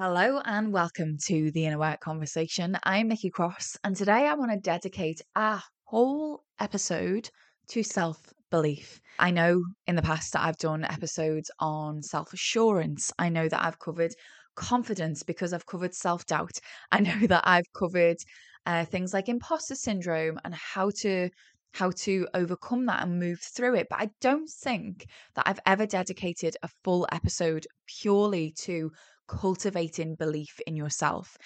Hello and welcome to the Inner Work Conversation. I'm Nikki Cross, and today I want to dedicate a whole episode to self belief. I know in the past that I've done episodes on self assurance. I know that I've covered confidence because I've covered self doubt. I know that I've covered uh, things like imposter syndrome and how to how to overcome that and move through it. But I don't think that I've ever dedicated a full episode purely to cultivating belief in yourself.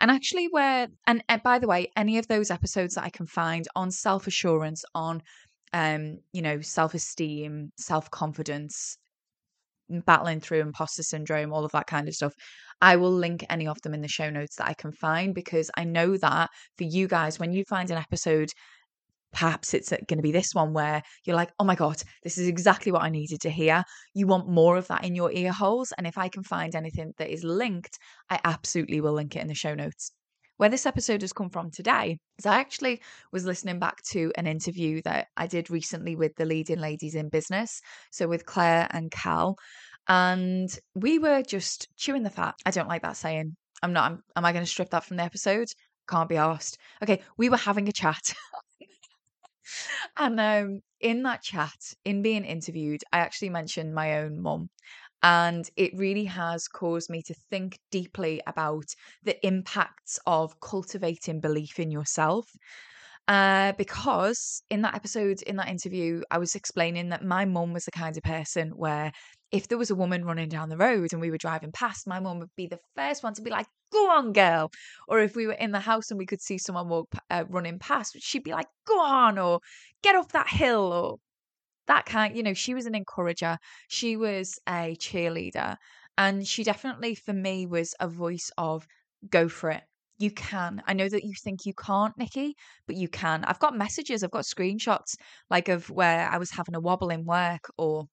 And actually, where, and, and by the way, any of those episodes that I can find on self assurance, on, um, you know, self esteem, self confidence, battling through imposter syndrome, all of that kind of stuff. I will link any of them in the show notes that I can find because I know that for you guys, when you find an episode perhaps it's going to be this one where you're like, oh my God, this is exactly what I needed to hear. You want more of that in your ear holes. And if I can find anything that is linked, I absolutely will link it in the show notes. Where this episode has come from today is I actually was listening back to an interview that I did recently with the leading ladies in business. So with Claire and Cal. And we were just chewing the fat. I don't like that saying. I'm not, am I going to strip that from the episode? Can't be asked. Okay, we were having a chat and um, in that chat, in being interviewed, I actually mentioned my own mum. And it really has caused me to think deeply about the impacts of cultivating belief in yourself. Uh, because in that episode, in that interview, I was explaining that my mum was the kind of person where if there was a woman running down the road and we were driving past, my mum would be the first one to be like, "Go on, girl!" Or if we were in the house and we could see someone walk uh, running past, she'd be like, "Go on!" or "Get off that hill!" or that kind. You know, she was an encourager. She was a cheerleader, and she definitely, for me, was a voice of "Go for it." You can. I know that you think you can't, Nikki, but you can. I've got messages, I've got screenshots like of where I was having a wobble in work or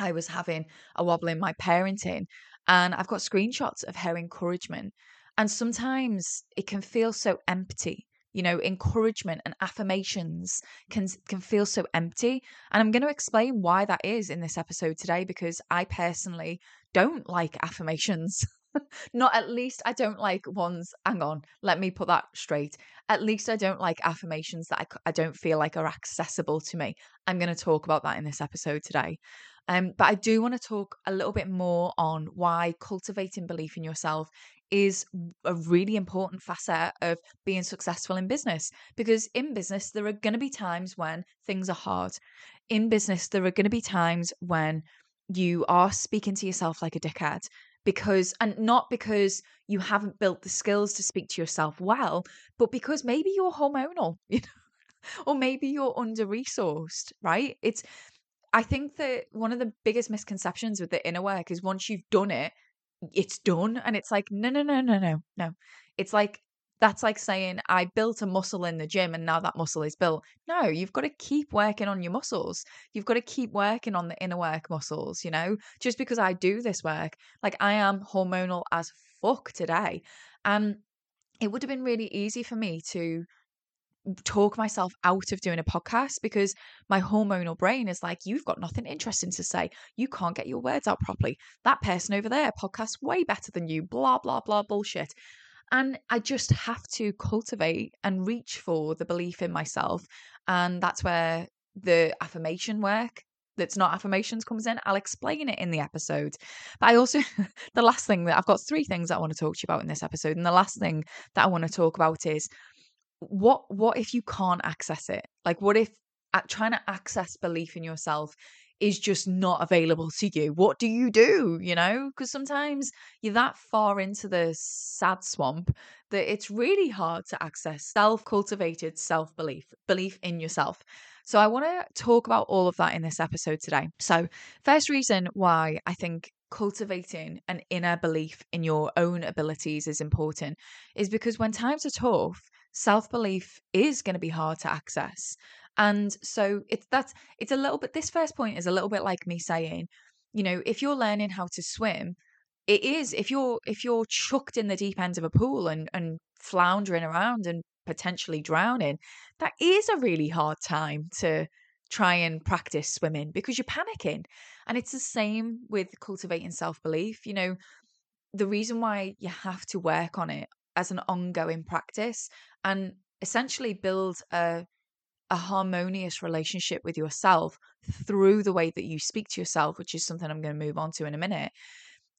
I was having a wobble in my parenting. And I've got screenshots of her encouragement. And sometimes it can feel so empty. You know, encouragement and affirmations can can feel so empty. And I'm going to explain why that is in this episode today because I personally don't like affirmations. Not at least I don't like ones. Hang on, let me put that straight. At least I don't like affirmations that I, I don't feel like are accessible to me. I'm going to talk about that in this episode today. Um, but I do want to talk a little bit more on why cultivating belief in yourself is a really important facet of being successful in business. Because in business, there are going to be times when things are hard. In business, there are going to be times when you are speaking to yourself like a dickhead because and not because you haven't built the skills to speak to yourself well but because maybe you're hormonal you know or maybe you're under resourced right? It's i think that one of the biggest misconceptions with the inner work is once you've done it it's done and it's like no no no no no no. It's like that's like saying I built a muscle in the gym and now that muscle is built. No, you've got to keep working on your muscles. You've got to keep working on the inner work muscles, you know? Just because I do this work, like I am hormonal as fuck today. And it would have been really easy for me to talk myself out of doing a podcast because my hormonal brain is like, you've got nothing interesting to say. You can't get your words out properly. That person over there podcasts way better than you, blah, blah, blah, bullshit. And I just have to cultivate and reach for the belief in myself. And that's where the affirmation work that's not affirmations comes in. I'll explain it in the episode. But I also, the last thing that I've got three things that I want to talk to you about in this episode. And the last thing that I want to talk about is what what if you can't access it? Like what if trying to access belief in yourself is just not available to you. What do you do? You know, because sometimes you're that far into the sad swamp that it's really hard to access self cultivated self belief, belief in yourself. So, I want to talk about all of that in this episode today. So, first reason why I think cultivating an inner belief in your own abilities is important is because when times are tough, self belief is going to be hard to access. And so it's that's it's a little bit this first point is a little bit like me saying, you know, if you're learning how to swim, it is if you're if you're chucked in the deep end of a pool and and floundering around and potentially drowning, that is a really hard time to try and practice swimming because you're panicking. And it's the same with cultivating self belief. You know, the reason why you have to work on it as an ongoing practice and essentially build a a harmonious relationship with yourself through the way that you speak to yourself, which is something I'm going to move on to in a minute.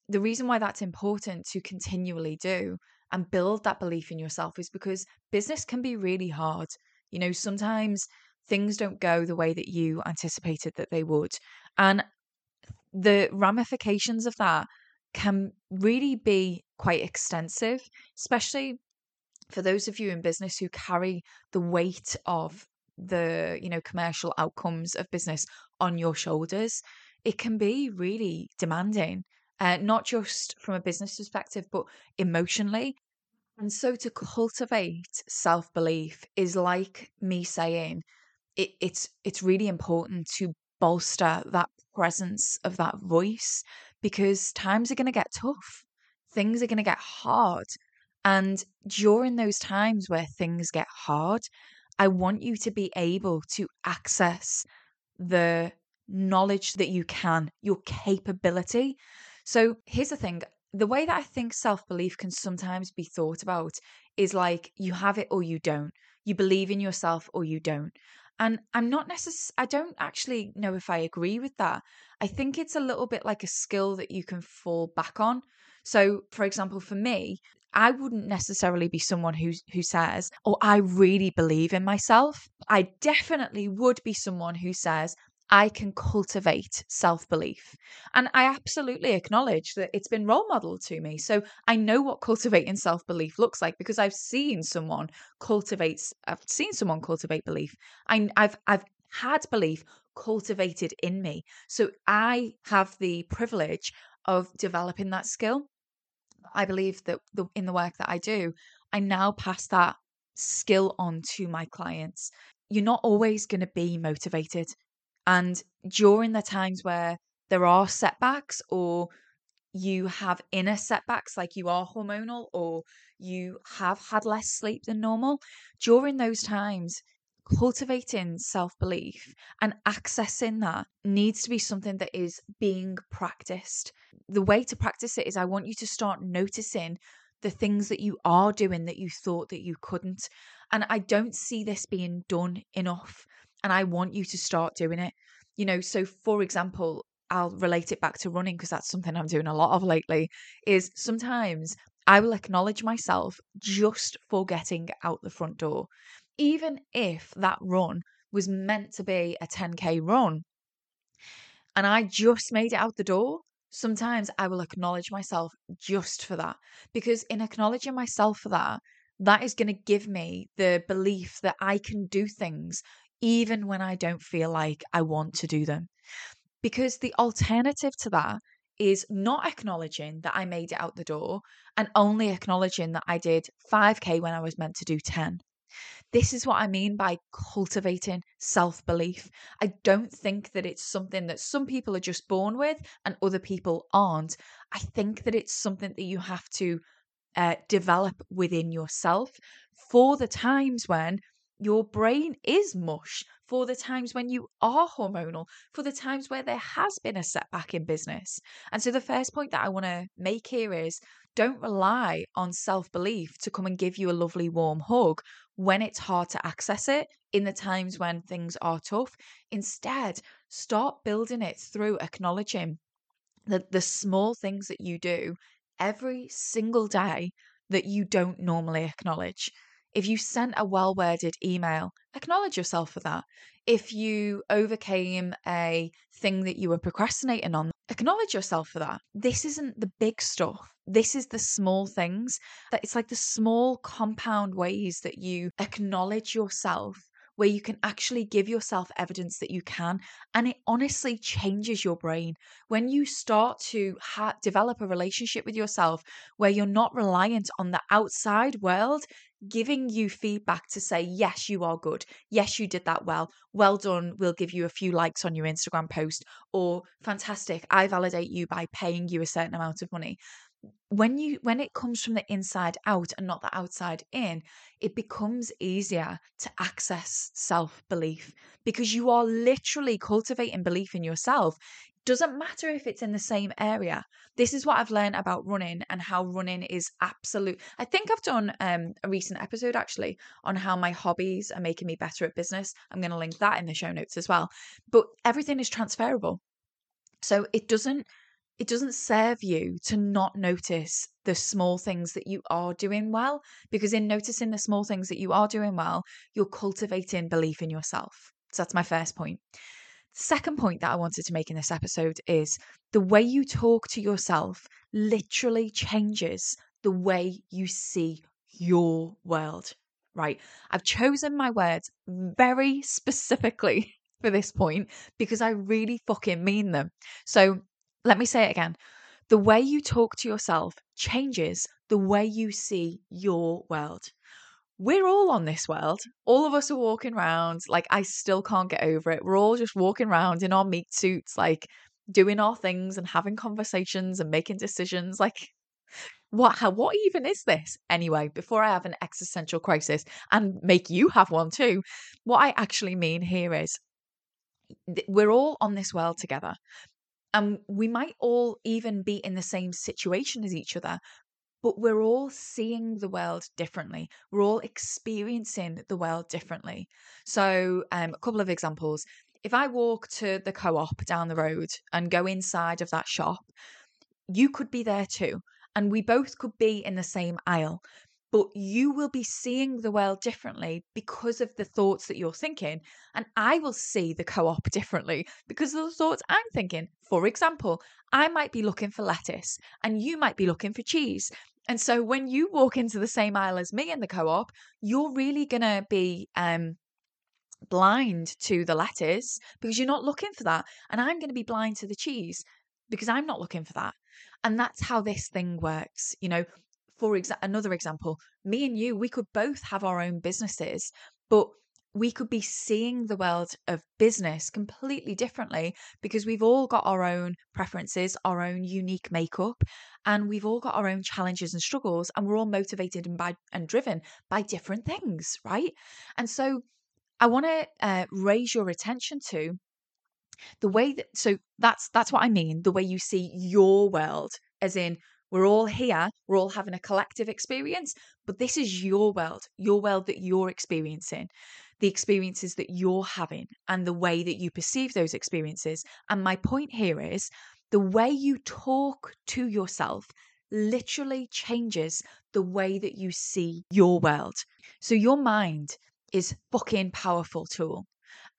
The reason why that's important to continually do and build that belief in yourself is because business can be really hard. You know, sometimes things don't go the way that you anticipated that they would. And the ramifications of that can really be quite extensive, especially for those of you in business who carry the weight of the you know commercial outcomes of business on your shoulders it can be really demanding uh, not just from a business perspective but emotionally. And so to cultivate self-belief is like me saying it, it's it's really important to bolster that presence of that voice because times are going to get tough things are going to get hard. And during those times where things get hard I want you to be able to access the knowledge that you can, your capability. So here's the thing the way that I think self belief can sometimes be thought about is like you have it or you don't. You believe in yourself or you don't. And I'm not necessarily, I don't actually know if I agree with that. I think it's a little bit like a skill that you can fall back on. So, for example, for me, I wouldn't necessarily be someone who who says, "Oh, I really believe in myself." I definitely would be someone who says, I can cultivate self belief. And I absolutely acknowledge that it's been role modeled to me. So I know what cultivating self belief looks like because I've seen someone cultivate, I've seen someone cultivate belief. I, I've, I've had belief cultivated in me. So I have the privilege of developing that skill. I believe that the, in the work that I do, I now pass that skill on to my clients. You're not always going to be motivated. And during the times where there are setbacks or you have inner setbacks, like you are hormonal or you have had less sleep than normal, during those times, cultivating self belief and accessing that needs to be something that is being practiced. The way to practice it is I want you to start noticing the things that you are doing that you thought that you couldn't. And I don't see this being done enough. And I want you to start doing it. You know, so for example, I'll relate it back to running because that's something I'm doing a lot of lately. Is sometimes I will acknowledge myself just for getting out the front door even if that run was meant to be a 10k run and I just made it out the door, sometimes I will acknowledge myself just for that. Because in acknowledging myself for that, that is going to give me the belief that I can do things even when I don't feel like I want to do them. Because the alternative to that is not acknowledging that I made it out the door and only acknowledging that I did 5K when I was meant to do 10. This is what I mean by cultivating self belief. I don't think that it's something that some people are just born with and other people aren't. I think that it's something that you have to uh, develop within yourself for the times when your brain is mush, for the times when you are hormonal, for the times where there has been a setback in business. And so, the first point that I want to make here is don't rely on self belief to come and give you a lovely warm hug when it's hard to access it in the times when things are tough. Instead, start building it through acknowledging the, the small things that you do every single day that you don't normally acknowledge. If you sent a well worded email, acknowledge yourself for that. If you overcame a thing that you were procrastinating on, acknowledge yourself for that. This isn't the big stuff. This is the small things that it's like the small compound ways that you acknowledge yourself where you can actually give yourself evidence that you can. And it honestly changes your brain. When you start to ha- develop a relationship with yourself where you're not reliant on the outside world giving you feedback to say, yes, you are good. Yes, you did that well. Well done. We'll give you a few likes on your Instagram post. Or fantastic. I validate you by paying you a certain amount of money when you when it comes from the inside out and not the outside in it becomes easier to access self belief because you are literally cultivating belief in yourself Doesn't matter if it's in the same area. This is what I've learned about running and how running is absolute. I think I've done um, a recent episode actually on how my hobbies are making me better at business. I'm going to link that in the show notes as well. But everything is transferable. So it doesn't it doesn't serve you to not notice the small things that you are doing well because in noticing the small things that you are doing well, you're cultivating belief in yourself. So that's my first point. Second point that I wanted to make in this episode is the way you talk to yourself literally changes the way you see your world, right? I've chosen my words very specifically for this point because I really fucking mean them. So let me say it again. The way you talk to yourself changes the way you see your world we're all on this world. All of us are walking around. Like, I still can't get over it. We're all just walking around in our meat suits, like doing our things and having conversations and making decisions. Like, what how what even is this anyway before i have an existential crisis and make you have one too what i actually mean here is we're all on this world together and we might all even be in the same situation as each other but we're all seeing the world differently. We're all experiencing the world differently. So, um, a couple of examples. If I walk to the co op down the road and go inside of that shop, you could be there too. And we both could be in the same aisle but you will be seeing the world differently because of the thoughts that you're thinking. And I will see the co op differently because of the thoughts I'm thinking. For example, I might be looking for lettuce and you might be looking for cheese. And so when you walk into the same aisle as me in the co op, you're really going to be um, blind to the lettuce because you're not looking for that. And I'm going to be blind to the cheese because I'm not looking for that. And that's how this thing works. You know, for exa- another example, me and you, we could both have our own businesses, but we could be seeing the world of business completely differently because we've all got our own preferences, our own unique makeup, and we've all got our own challenges and struggles, and we're all motivated and by and driven by different things, right? And so, I want to uh, raise your attention to the way that. So that's that's what I mean. The way you see your world, as in we're all here, we're all having a collective experience, but this is your world, your world that you're experiencing, the experiences that you're having, and the way that you perceive those experiences. And my point here is the way you talk to yourself literally changes the way that you see your world. So your mind is fucking powerful tool.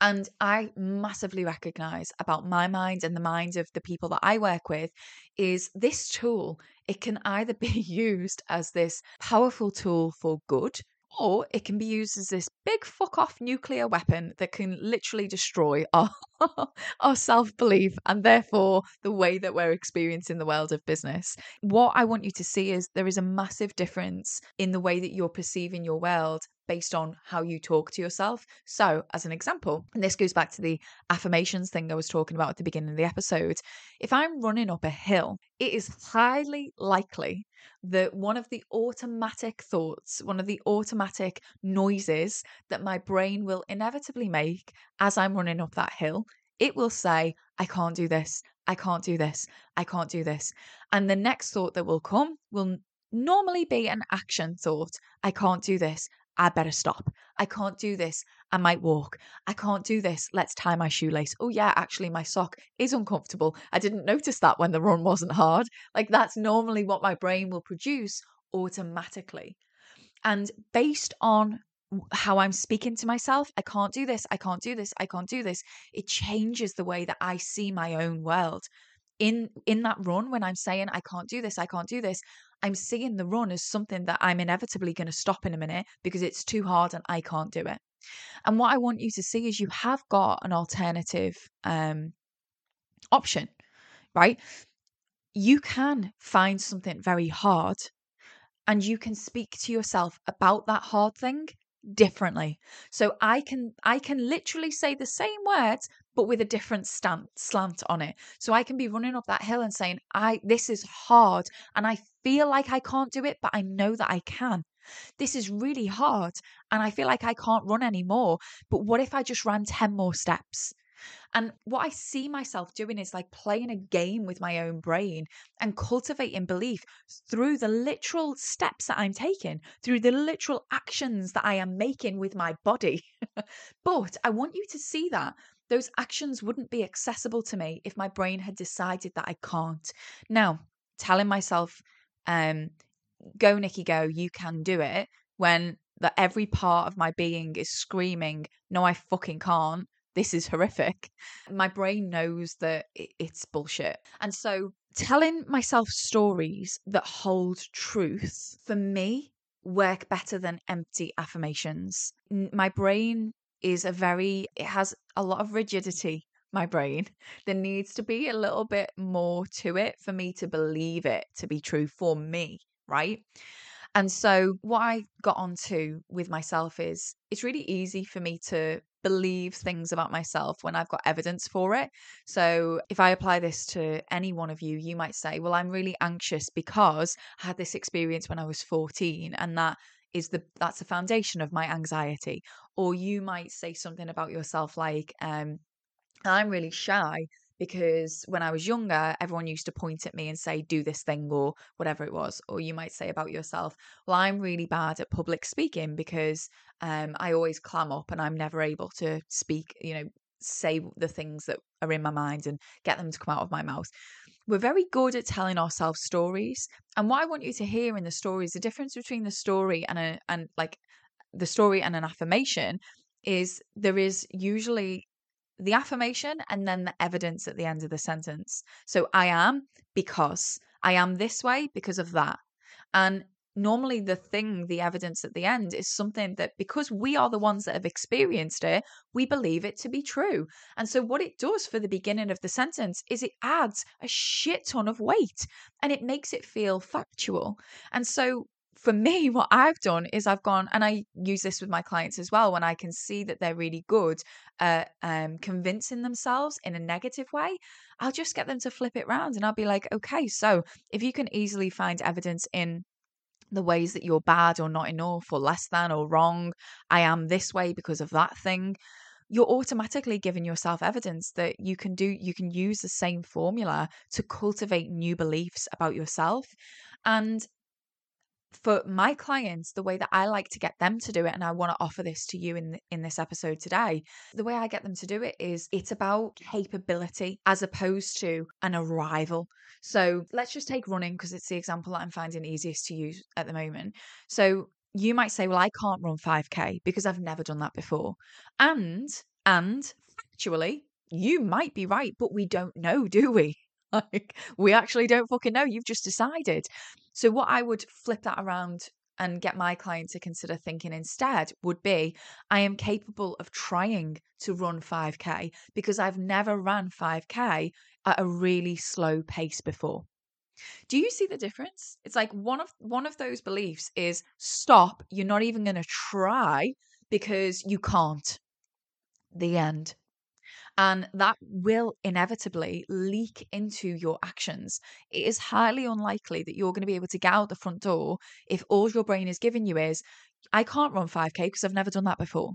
And I massively recognize about my mind and the minds of the people that I work with is this tool, it can either be used as this powerful tool for good, or it can be used as this big fuck off nuclear weapon that can literally destroy our, our self belief and therefore the way that we're experiencing the world of business. What I want you to see is there is a massive difference in the way that you're perceiving your world based on how you talk to yourself. So, as an example, and this goes back to the affirmations thing I was talking about at the beginning of the episode. If I'm running up a hill, it is highly likely that one of the automatic thoughts, one of the automatic noises that my brain will inevitably make as I'm running up that hill, it will say, I can't do this. I can't do this. I can't do this. And the next thought that will come will normally be an action thought. I can't do this. I better stop. I can't do this. I might walk. I can't do this. Let's tie my shoelace. Oh, yeah, actually, my sock is uncomfortable. I didn't notice that when the run wasn't hard. Like, that's normally what my brain will produce automatically. And based on how I'm speaking to myself, I can't do this. I can't do this. I can't do this. It changes the way that I see my own world. In in that run when I'm saying I can't do this, I can't do this, I'm seeing the run as something that I'm inevitably going to stop in a minute because it's too hard and I can't do it. And what I want you to see is you have got an alternative um, option, right? You can find something very hard and you can speak to yourself about that hard thing differently. So I can I can literally say the same words but with a different slant slant on it. So I can be running up that hill and saying, I this is hard and I feel like I can't do it, but I know that I can. This is really hard and I feel like I can't run anymore. But what if I just ran 10 more steps? And what I see myself doing is like playing a game with my own brain and cultivating belief through the literal steps that I'm taking, through the literal actions that I am making with my body. but I want you to see that those actions wouldn't be accessible to me if my brain had decided that I can't. Now, telling myself, um, go, Nikki, go, you can do it, when that every part of my being is screaming, no, I fucking can't. This is horrific. My brain knows that it's bullshit. And so telling myself stories that hold truth for me work better than empty affirmations. My brain is a very, it has a lot of rigidity my brain. There needs to be a little bit more to it for me to believe it to be true for me, right? And so, what I got onto with myself is it's really easy for me to believe things about myself when I've got evidence for it. So, if I apply this to any one of you, you might say, Well, I'm really anxious because I had this experience when I was 14, and that is the that's the foundation of my anxiety or you might say something about yourself like um i'm really shy because when I was younger, everyone used to point at me and say, do this thing or whatever it was. Or you might say about yourself, well, I'm really bad at public speaking because um, I always clam up and I'm never able to speak, you know, say the things that are in my mind and get them to come out of my mouth. We're very good at telling ourselves stories. And what I want you to hear in the story is the difference between the story and a and like the story and an affirmation is there is usually the affirmation and then the evidence at the end of the sentence. So I am because I am this way because of that. And normally the thing, the evidence at the end is something that because we are the ones that have experienced it, we believe it to be true. And so what it does for the beginning of the sentence is it adds a shit ton of weight and it makes it feel factual. And so for me, what I've done is I've gone and I use this with my clients as well when I can see that they're really good at um, convincing themselves in a negative way. I'll just get them to flip it around and I'll be like, okay, so if you can easily find evidence in the ways that you're bad or not enough or less than or wrong, I am this way because of that thing you're automatically giving yourself evidence that you can do you can use the same formula to cultivate new beliefs about yourself and for my clients the way that I like to get them to do it and I want to offer this to you in in this episode today the way I get them to do it is it's about capability as opposed to an arrival. So let's just take running because it's the example that I'm finding easiest to use at the moment. So you might say well I can't run 5k because I've never done that before. And and factually you might be right but we don't know do we like we actually don't fucking know you've just decided so, what I would flip that around and get my client to consider thinking instead would be I am capable of trying to run 5K because I've never ran 5K at a really slow pace before. Do you see the difference? It's like one of one of those beliefs is stop, you're not even going to try because you can't. The end. And that will inevitably leak into your actions. It is highly unlikely that you're going to be able to get out the front door if all your brain is giving you is, I can't run 5K because I've never done that before.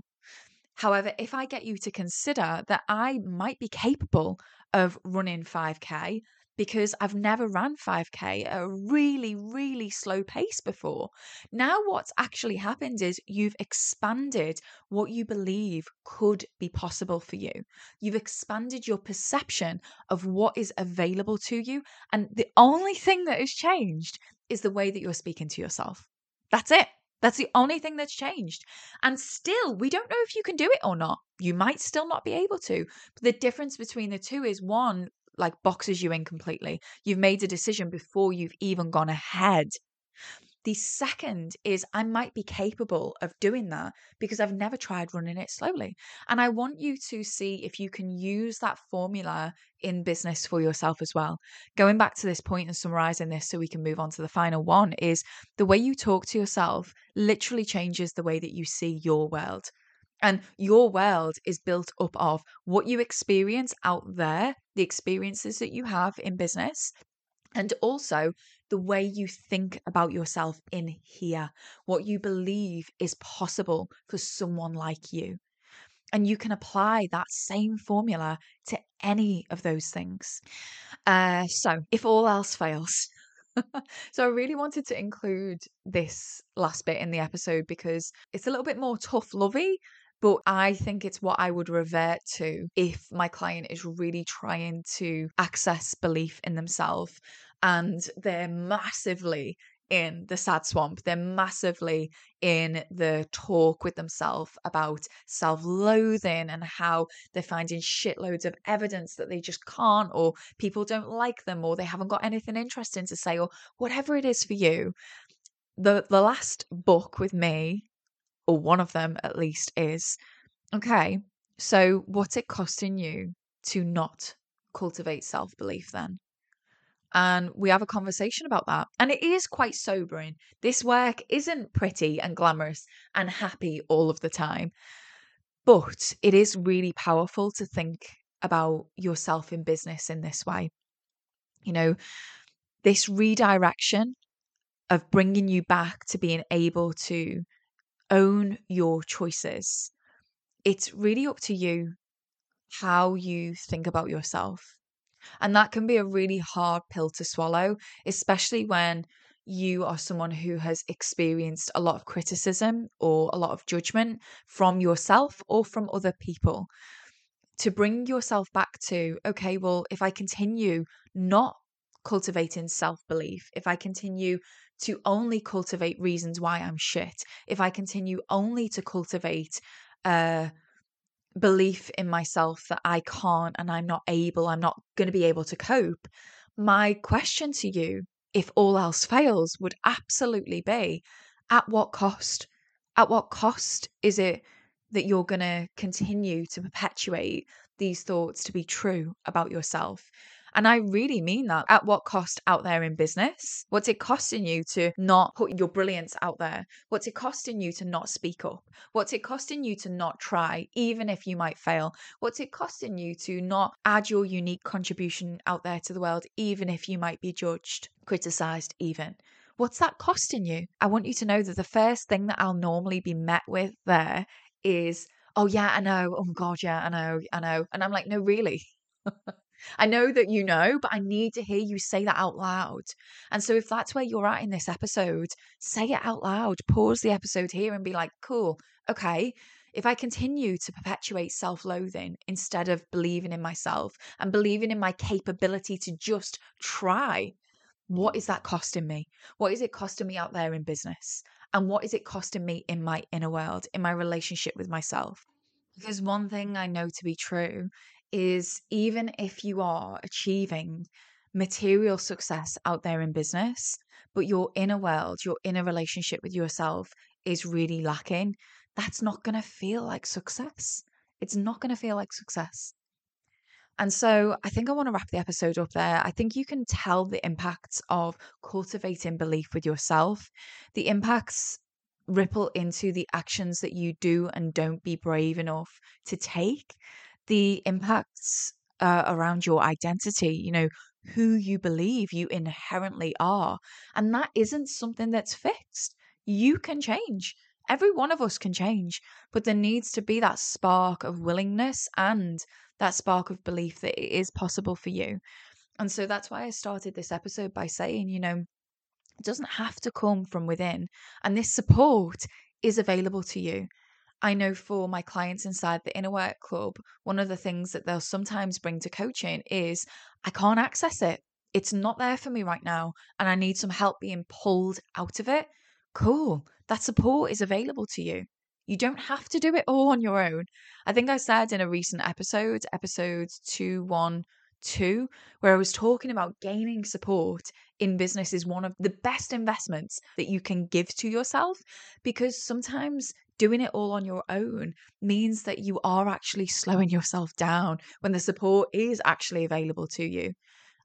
However, if I get you to consider that I might be capable of running 5K because I've never ran 5K at a really, really slow pace before. Now, what's actually happened is you've expanded what you believe could be possible for you. You've expanded your perception of what is available to you. And the only thing that has changed is the way that you're speaking to yourself. That's it. That's the only thing that's changed. And still, we don't know if you can do it or not. You might still not be able to. But the difference between the two is one, like boxes you in completely. You've made a decision before you've even gone ahead. The second is I might be capable of doing that because I've never tried running it slowly. And I want you to see if you can use that formula in business for yourself as well. Going back to this point and summarizing this so we can move on to the final one is the way you talk to yourself literally changes the way that you see your world. And your world is built up of what you experience out there, the experiences that you have in business, and also the way you think about yourself in here, what you believe is possible for someone like you. And you can apply that same formula to any of those things. Uh, so, if all else fails, so I really wanted to include this last bit in the episode because it's a little bit more tough lovey, but I think it's what I would revert to if my client is really trying to access belief in themselves and they're massively in the sad swamp. They're massively in the talk with themselves about self loathing and how they're finding shitloads of evidence that they just can't, or people don't like them, or they haven't got anything interesting to say, or whatever it is for you. The, the last book with me, or one of them at least, is okay, so what's it costing you to not cultivate self belief then? and we have a conversation about that. And it is quite sobering. This work isn't pretty and glamorous and happy all of the time, but it is really powerful to think about yourself in business in this way. You know, this redirection of bringing you back to being able to own your choices. It's really up to you how you think about yourself and that can be a really hard pill to swallow, especially when you are someone who has experienced a lot of criticism or a lot of judgment from yourself or from other people. To bring yourself back to, okay, well, if I continue not cultivating self belief, if I continue to only cultivate reasons why I'm shit, if I continue only to cultivate uh, belief in myself that I can't and I'm not able, I'm not going to be able to cope, my question to you, if all else fails, would absolutely be at what cost? At what cost is it that you're going to continue to perpetuate these thoughts to be true about yourself? And I really mean that. At what cost out there in business? What's it costing you to not put your brilliance out there? What's it costing you to not speak up? What's it costing you to not try, even if you might fail? What's it costing you to not add your unique contribution out there to the world, even if you might be judged, criticized, even? What's that costing you? I want you to know that the first thing that I'll normally be met with there is, oh, yeah, I know. Oh, God, yeah, I know. I know. And I'm like, no, really. I know that you know, but I need to hear you say that out loud. And so, if that's where you're at in this episode, say it out loud. Pause the episode here and be like, cool, okay. If I continue to perpetuate self loathing instead of believing in myself and believing in my capability to just try, what is that costing me? What is it costing me out there in business? And what is it costing me in my inner world, in my relationship with myself? Because one thing I know to be true is even if you are achieving material success out there in business, but your inner world, your inner relationship with yourself is really lacking, that's not going to feel like success. It's not going to feel like success. And so I think I want to wrap the episode up there. I think you can tell the impacts of cultivating belief with yourself. The impacts ripple into the actions that you do and don't be brave enough to take the impacts uh, around your identity, you know, who you believe you inherently are. And that isn't something that's fixed. You can change. Every one of us can change, but there needs to be that spark of willingness and that spark of belief that it is possible for you. And so that's why I started this episode by saying, you know, it doesn't have to come from within. And this support is available to you. I know for my clients inside the Inner Work Club, one of the things that they'll sometimes bring to coaching is I can't access it. It's not there for me right now, and I need some help being pulled out of it. Cool. That support is available to you. You don't have to do it all on your own. I think I said in a recent episode, episode 212, where I was talking about gaining support in business is one of the best investments that you can give to yourself because sometimes doing it all on your own means that you are actually slowing yourself down when the support is actually available to you.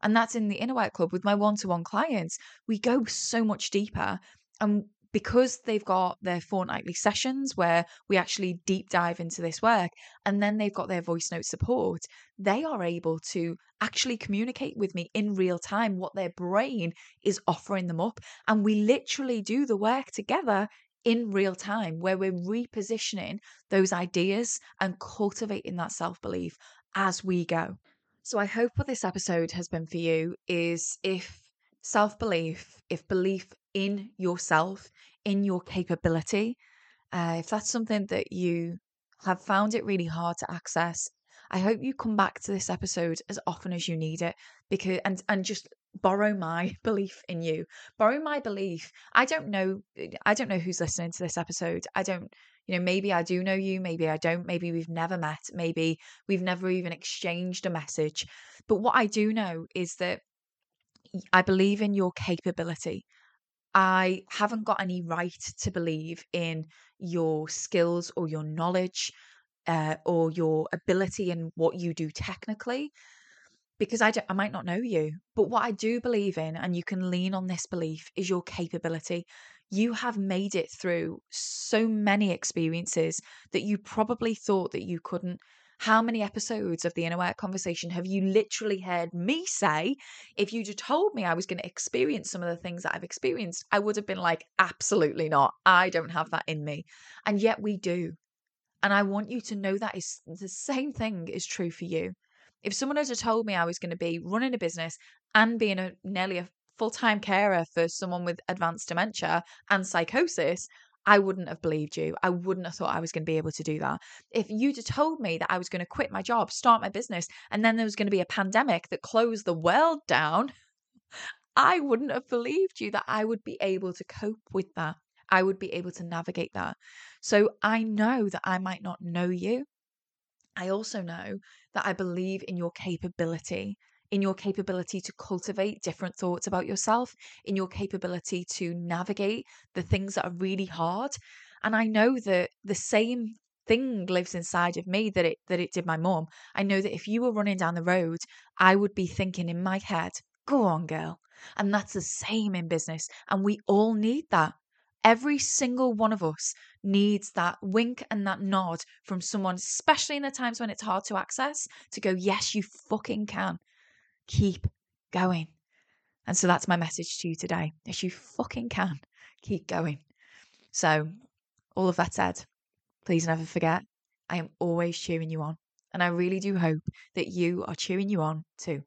And that's in the Inner Work Club with my one to one clients. We go so much deeper. And because they've got their fortnightly sessions where we actually deep dive into this work, and then they've got their voice note support, they are able to actually communicate with me in real time what their brain is offering them up. And we literally do the work together in real time where we're repositioning those ideas and cultivating that self belief as we go. So, I hope what this episode has been for you is if self belief, if belief in yourself, in your capability, uh, if that's something that you have found it really hard to access, I hope you come back to this episode as often as you need it because and and just borrow my belief in you. Borrow my belief. I don't know I don't know who's listening to this episode. I don't you know maybe I do know you, maybe I don't, maybe we've never met, maybe we've never even exchanged a message. But what I do know is that I believe in your capability. I haven't got any right to believe in your skills or your knowledge uh, or your ability in what you do technically because I, I might not know you. But what I do believe in, and you can lean on this belief, is your capability. You have made it through so many experiences that you probably thought that you couldn't. How many episodes of the Inner Work conversation have you literally heard me say? If you'd told me I was going to experience some of the things that I've experienced, I would have been like, absolutely not. I don't have that in me. And yet we do. And I want you to know that is the same thing is true for you. If someone had told me I was going to be running a business and being a nearly a full time carer for someone with advanced dementia and psychosis, I wouldn't have believed you. I wouldn't have thought I was going to be able to do that. If you'd have told me that I was going to quit my job, start my business, and then there was going to be a pandemic that closed the world down, I wouldn't have believed you that I would be able to cope with that. I would be able to navigate that. So I know that I might not know you. I also know that I believe in your capability, in your capability to cultivate different thoughts about yourself, in your capability to navigate the things that are really hard. And I know that the same thing lives inside of me that it that it did my mom. I know that if you were running down the road, I would be thinking in my head, "Go on, girl." And that's the same in business, and we all need that. Every single one of us needs that wink and that nod from someone, especially in the times when it's hard to access, to go, Yes, you fucking can. Keep going. And so that's my message to you today. Yes, you fucking can. Keep going. So, all of that said, please never forget I am always cheering you on. And I really do hope that you are cheering you on too.